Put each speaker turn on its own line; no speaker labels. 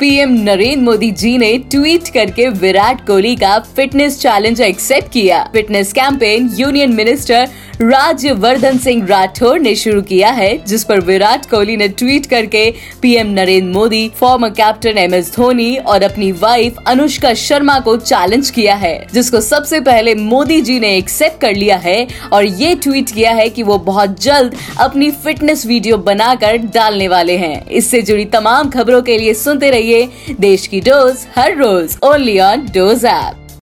PM Narendra Modi ji ने tweet करके विराट कोहली का फिटनेस चैलेंज एक्सेप्ट किया। Fitness campaign union minister Rajyavardhan Singh Rathore ने शुरू किया है, जिस पर विराट कोहली ने ट्वीट करके PM Narendra Modi former captain M S Dhoni और अपनी वाइफ अनुष्का शर्मा को चैलेंज किया है, जिसको सबसे पहले मोदी जी ने एक्सेप्ट कर लिया है और ये ट्वीट किया है कि वो बहुत जल्द अपनी फिटनेस वीडियो बनाकर डालने वाले हैं। इससे जुड़ी तमाम खबरों के लिए सुनते रहिए देश की डोज, हर रोज ओनली ऑन डोज ऐप